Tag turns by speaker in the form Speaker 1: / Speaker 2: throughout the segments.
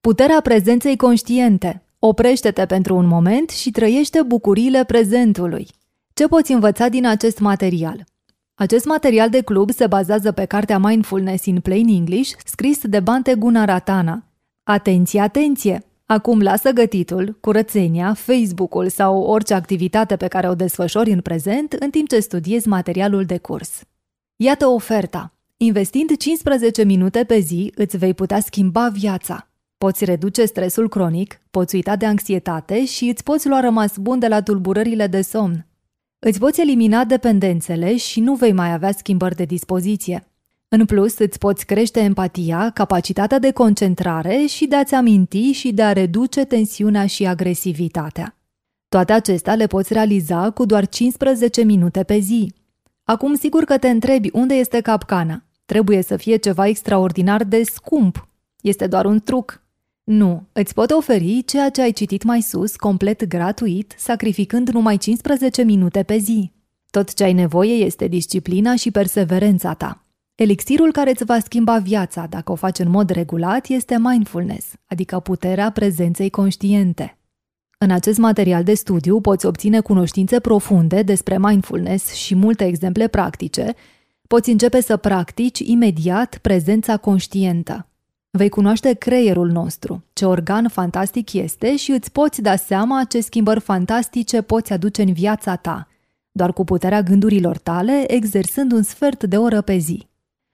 Speaker 1: Puterea prezenței conștiente. Oprește-te pentru un moment și trăiește bucuriile prezentului. Ce poți învăța din acest material? Acest material de club se bazează pe cartea Mindfulness in Plain English, scris de Bante Gunaratana. Atenție, atenție! Acum lasă gătitul, curățenia, Facebook-ul sau orice activitate pe care o desfășori în prezent în timp ce studiezi materialul de curs. Iată oferta. Investind 15 minute pe zi, îți vei putea schimba viața. Poți reduce stresul cronic, poți uita de anxietate și îți poți lua rămas bun de la tulburările de somn. Îți poți elimina dependențele și nu vei mai avea schimbări de dispoziție. În plus, îți poți crește empatia, capacitatea de concentrare și de a-ți aminti și de a reduce tensiunea și agresivitatea. Toate acestea le poți realiza cu doar 15 minute pe zi. Acum sigur că te întrebi unde este capcana. Trebuie să fie ceva extraordinar de scump. Este doar un truc. Nu, îți pot oferi ceea ce ai citit mai sus, complet gratuit, sacrificând numai 15 minute pe zi. Tot ce ai nevoie este disciplina și perseverența ta. Elixirul care îți va schimba viața dacă o faci în mod regulat este mindfulness, adică puterea prezenței conștiente. În acest material de studiu poți obține cunoștințe profunde despre mindfulness și multe exemple practice. Poți începe să practici imediat prezența conștientă. Vei cunoaște creierul nostru, ce organ fantastic este și îți poți da seama ce schimbări fantastice poți aduce în viața ta, doar cu puterea gândurilor tale, exersând un sfert de oră pe zi.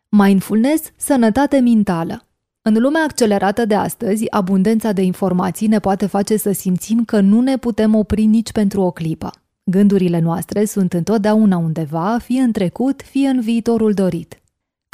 Speaker 1: Mindfulness, sănătate mentală. În lumea accelerată de astăzi, abundența de informații ne poate face să simțim că nu ne putem opri nici pentru o clipă. Gândurile noastre sunt întotdeauna undeva, fie în trecut, fie în viitorul dorit.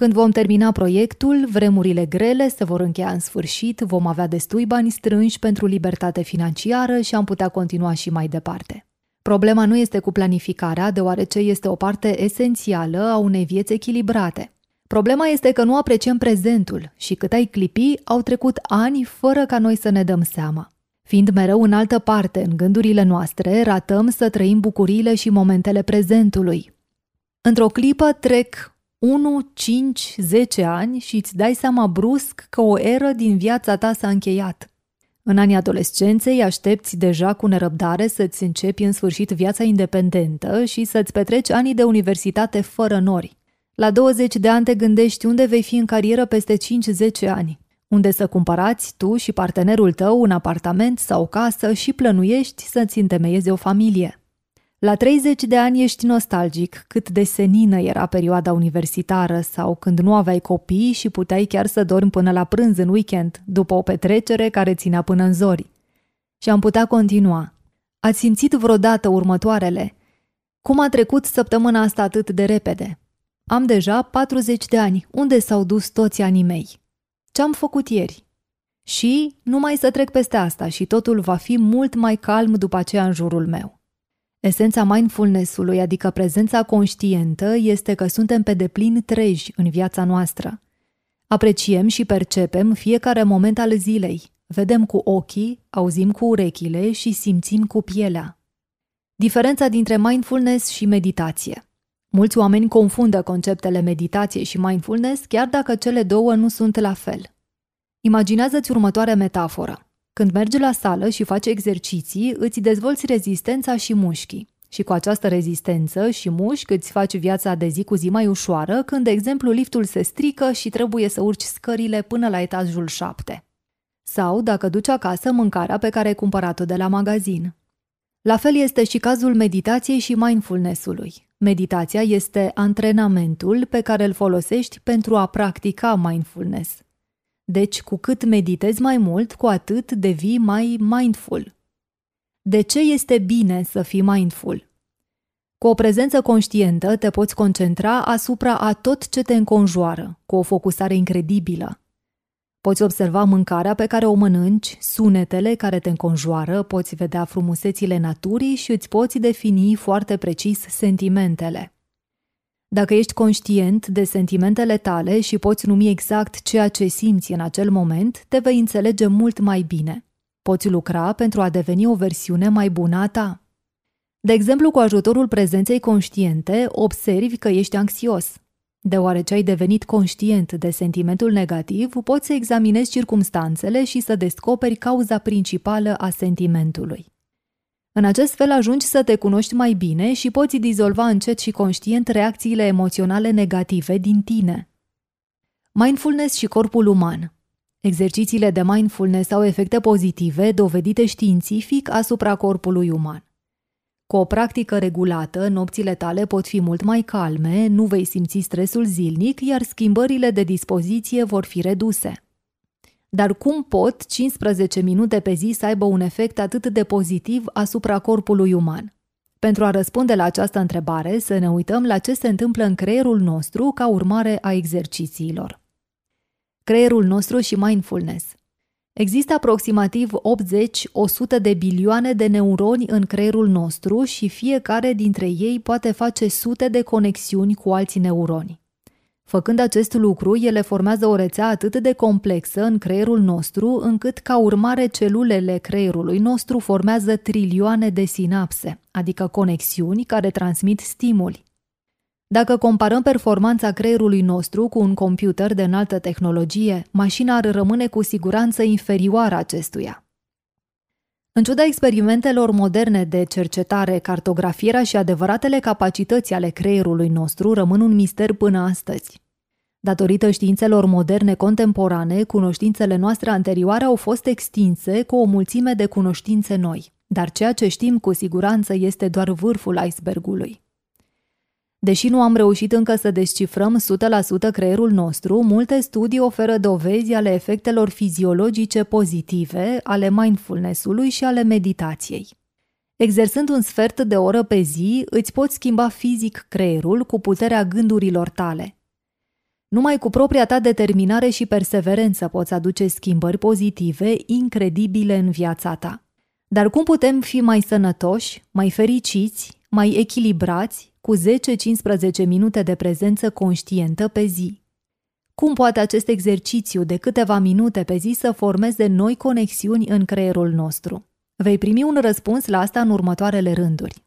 Speaker 1: Când vom termina proiectul, vremurile grele se vor încheia în sfârșit, vom avea destui bani strânși pentru libertate financiară și am putea continua și mai departe. Problema nu este cu planificarea, deoarece este o parte esențială a unei vieți echilibrate. Problema este că nu apreciem prezentul și cât ai clipi, au trecut ani fără ca noi să ne dăm seama. Fiind mereu în altă parte, în gândurile noastre, ratăm să trăim bucuriile și momentele prezentului. Într-o clipă trec 1, 5, 10 ani și îți dai seama brusc că o eră din viața ta s-a încheiat. În anii adolescenței aștepți deja cu nerăbdare să-ți începi în sfârșit viața independentă și să-ți petreci anii de universitate fără nori. La 20 de ani te gândești unde vei fi în carieră peste 5-10 ani, unde să cumpărați tu și partenerul tău un apartament sau o casă și plănuiești să-ți întemeiezi o familie. La 30 de ani ești nostalgic cât de senină era perioada universitară sau când nu aveai copii și puteai chiar să dormi până la prânz în weekend, după o petrecere care ținea până în zori. Și am putea continua. Ați simțit vreodată următoarele? Cum a trecut săptămâna asta atât de repede? Am deja 40 de ani. Unde s-au dus toți anii mei? Ce-am făcut ieri? Și numai să trec peste asta și totul va fi mult mai calm după aceea în jurul meu. Esența mindfulness-ului, adică prezența conștientă, este că suntem pe deplin treji în viața noastră. Apreciem și percepem fiecare moment al zilei. Vedem cu ochii, auzim cu urechile și simțim cu pielea. Diferența dintre mindfulness și meditație. Mulți oameni confundă conceptele meditație și mindfulness, chiar dacă cele două nu sunt la fel. Imaginează-ți următoarea metaforă. Când mergi la sală și faci exerciții, îți dezvolți rezistența și mușchii. Și cu această rezistență și mușchi îți faci viața de zi cu zi mai ușoară când, de exemplu, liftul se strică și trebuie să urci scările până la etajul 7. Sau dacă duci acasă mâncarea pe care ai cumpărat-o de la magazin. La fel este și cazul meditației și mindfulness-ului. Meditația este antrenamentul pe care îl folosești pentru a practica mindfulness – deci, cu cât meditezi mai mult, cu atât devii mai mindful. De ce este bine să fii mindful? Cu o prezență conștientă te poți concentra asupra a tot ce te înconjoară, cu o focusare incredibilă. Poți observa mâncarea pe care o mănânci, sunetele care te înconjoară, poți vedea frumusețile naturii și îți poți defini foarte precis sentimentele. Dacă ești conștient de sentimentele tale și poți numi exact ceea ce simți în acel moment, te vei înțelege mult mai bine. Poți lucra pentru a deveni o versiune mai bună a ta. De exemplu, cu ajutorul prezenței conștiente, observi că ești anxios. Deoarece ai devenit conștient de sentimentul negativ, poți să examinezi circumstanțele și să descoperi cauza principală a sentimentului. În acest fel ajungi să te cunoști mai bine și poți dizolva încet și conștient reacțiile emoționale negative din tine. Mindfulness și corpul uman Exercițiile de mindfulness au efecte pozitive dovedite științific asupra corpului uman. Cu o practică regulată, nopțile tale pot fi mult mai calme, nu vei simți stresul zilnic, iar schimbările de dispoziție vor fi reduse. Dar cum pot 15 minute pe zi să aibă un efect atât de pozitiv asupra corpului uman? Pentru a răspunde la această întrebare, să ne uităm la ce se întâmplă în creierul nostru ca urmare a exercițiilor. Creierul nostru și mindfulness – Există aproximativ 80-100 de bilioane de neuroni în creierul nostru și fiecare dintre ei poate face sute de conexiuni cu alți neuroni. Făcând acest lucru, ele formează o rețea atât de complexă în creierul nostru, încât ca urmare celulele creierului nostru formează trilioane de sinapse, adică conexiuni care transmit stimuli. Dacă comparăm performanța creierului nostru cu un computer de înaltă tehnologie, mașina ar rămâne cu siguranță inferioară acestuia. În ciuda experimentelor moderne de cercetare, cartografierea și adevăratele capacități ale creierului nostru rămân un mister până astăzi. Datorită științelor moderne contemporane, cunoștințele noastre anterioare au fost extinse cu o mulțime de cunoștințe noi, dar ceea ce știm cu siguranță este doar vârful icebergului. Deși nu am reușit încă să descifrăm 100% creierul nostru, multe studii oferă dovezi ale efectelor fiziologice pozitive ale mindfulness-ului și ale meditației. Exersând un sfert de oră pe zi, îți poți schimba fizic creierul cu puterea gândurilor tale. Numai cu propria ta determinare și perseverență poți aduce schimbări pozitive incredibile în viața ta. Dar cum putem fi mai sănătoși, mai fericiți, mai echilibrați cu 10-15 minute de prezență conștientă pe zi. Cum poate acest exercițiu de câteva minute pe zi să formeze noi conexiuni în creierul nostru? Vei primi un răspuns la asta în următoarele rânduri.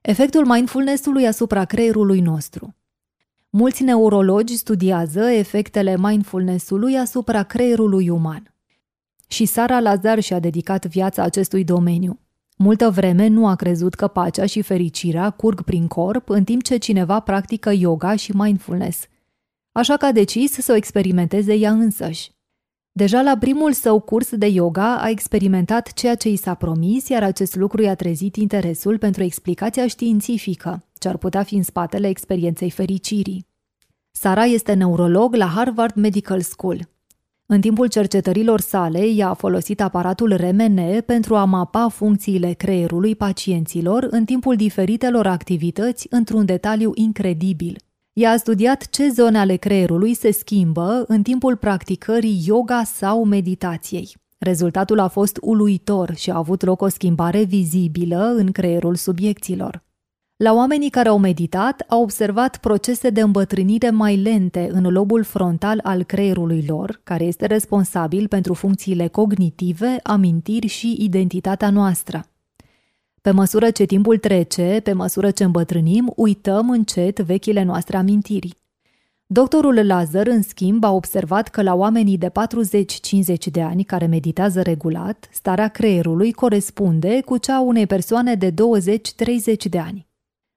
Speaker 1: Efectul mindfulness-ului asupra creierului nostru. Mulți neurologi studiază efectele mindfulness-ului asupra creierului uman. Și Sara Lazar și-a dedicat viața acestui domeniu. Multă vreme nu a crezut că pacea și fericirea curg prin corp în timp ce cineva practică yoga și mindfulness. Așa că a decis să o experimenteze ea însăși. Deja la primul său curs de yoga a experimentat ceea ce i s-a promis, iar acest lucru i-a trezit interesul pentru explicația științifică, ce ar putea fi în spatele experienței fericirii. Sara este neurolog la Harvard Medical School. În timpul cercetărilor sale, ea a folosit aparatul RMN pentru a mapa funcțiile creierului pacienților în timpul diferitelor activități într-un detaliu incredibil. Ea a studiat ce zone ale creierului se schimbă în timpul practicării yoga sau meditației. Rezultatul a fost uluitor și a avut loc o schimbare vizibilă în creierul subiecților. La oamenii care au meditat, au observat procese de îmbătrânire mai lente în lobul frontal al creierului lor, care este responsabil pentru funcțiile cognitive, amintiri și identitatea noastră. Pe măsură ce timpul trece, pe măsură ce îmbătrânim, uităm încet vechile noastre amintiri. Doctorul Lazar, în schimb, a observat că la oamenii de 40-50 de ani care meditează regulat, starea creierului corespunde cu cea a unei persoane de 20-30 de ani.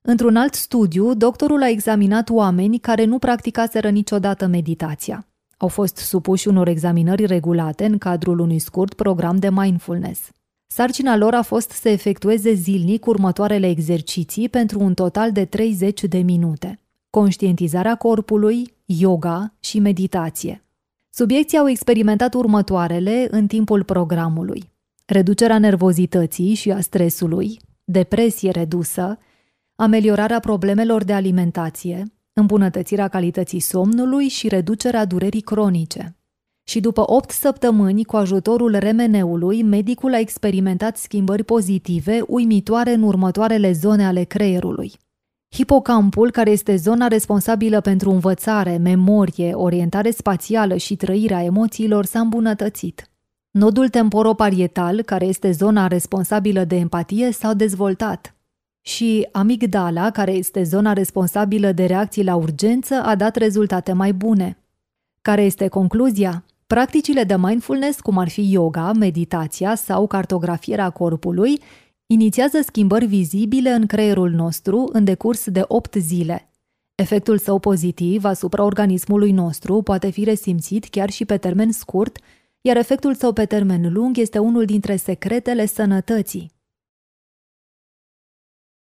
Speaker 1: Într-un alt studiu, doctorul a examinat oameni care nu practicaseră niciodată meditația. Au fost supuși unor examinări regulate în cadrul unui scurt program de mindfulness. Sarcina lor a fost să efectueze zilnic următoarele exerciții pentru un total de 30 de minute. Conștientizarea corpului, yoga și meditație. Subiecții au experimentat următoarele în timpul programului. Reducerea nervozității și a stresului, depresie redusă, ameliorarea problemelor de alimentație, îmbunătățirea calității somnului și reducerea durerii cronice. Și după 8 săptămâni, cu ajutorul remeneului, medicul a experimentat schimbări pozitive uimitoare în următoarele zone ale creierului. Hipocampul, care este zona responsabilă pentru învățare, memorie, orientare spațială și trăirea emoțiilor, s-a îmbunătățit. Nodul temporoparietal, care este zona responsabilă de empatie, s-a dezvoltat. Și amigdala, care este zona responsabilă de reacții la urgență, a dat rezultate mai bune. Care este concluzia? Practicile de mindfulness, cum ar fi yoga, meditația sau cartografierea corpului, inițiază schimbări vizibile în creierul nostru în decurs de 8 zile. Efectul său pozitiv asupra organismului nostru poate fi resimțit chiar și pe termen scurt, iar efectul său pe termen lung este unul dintre secretele sănătății.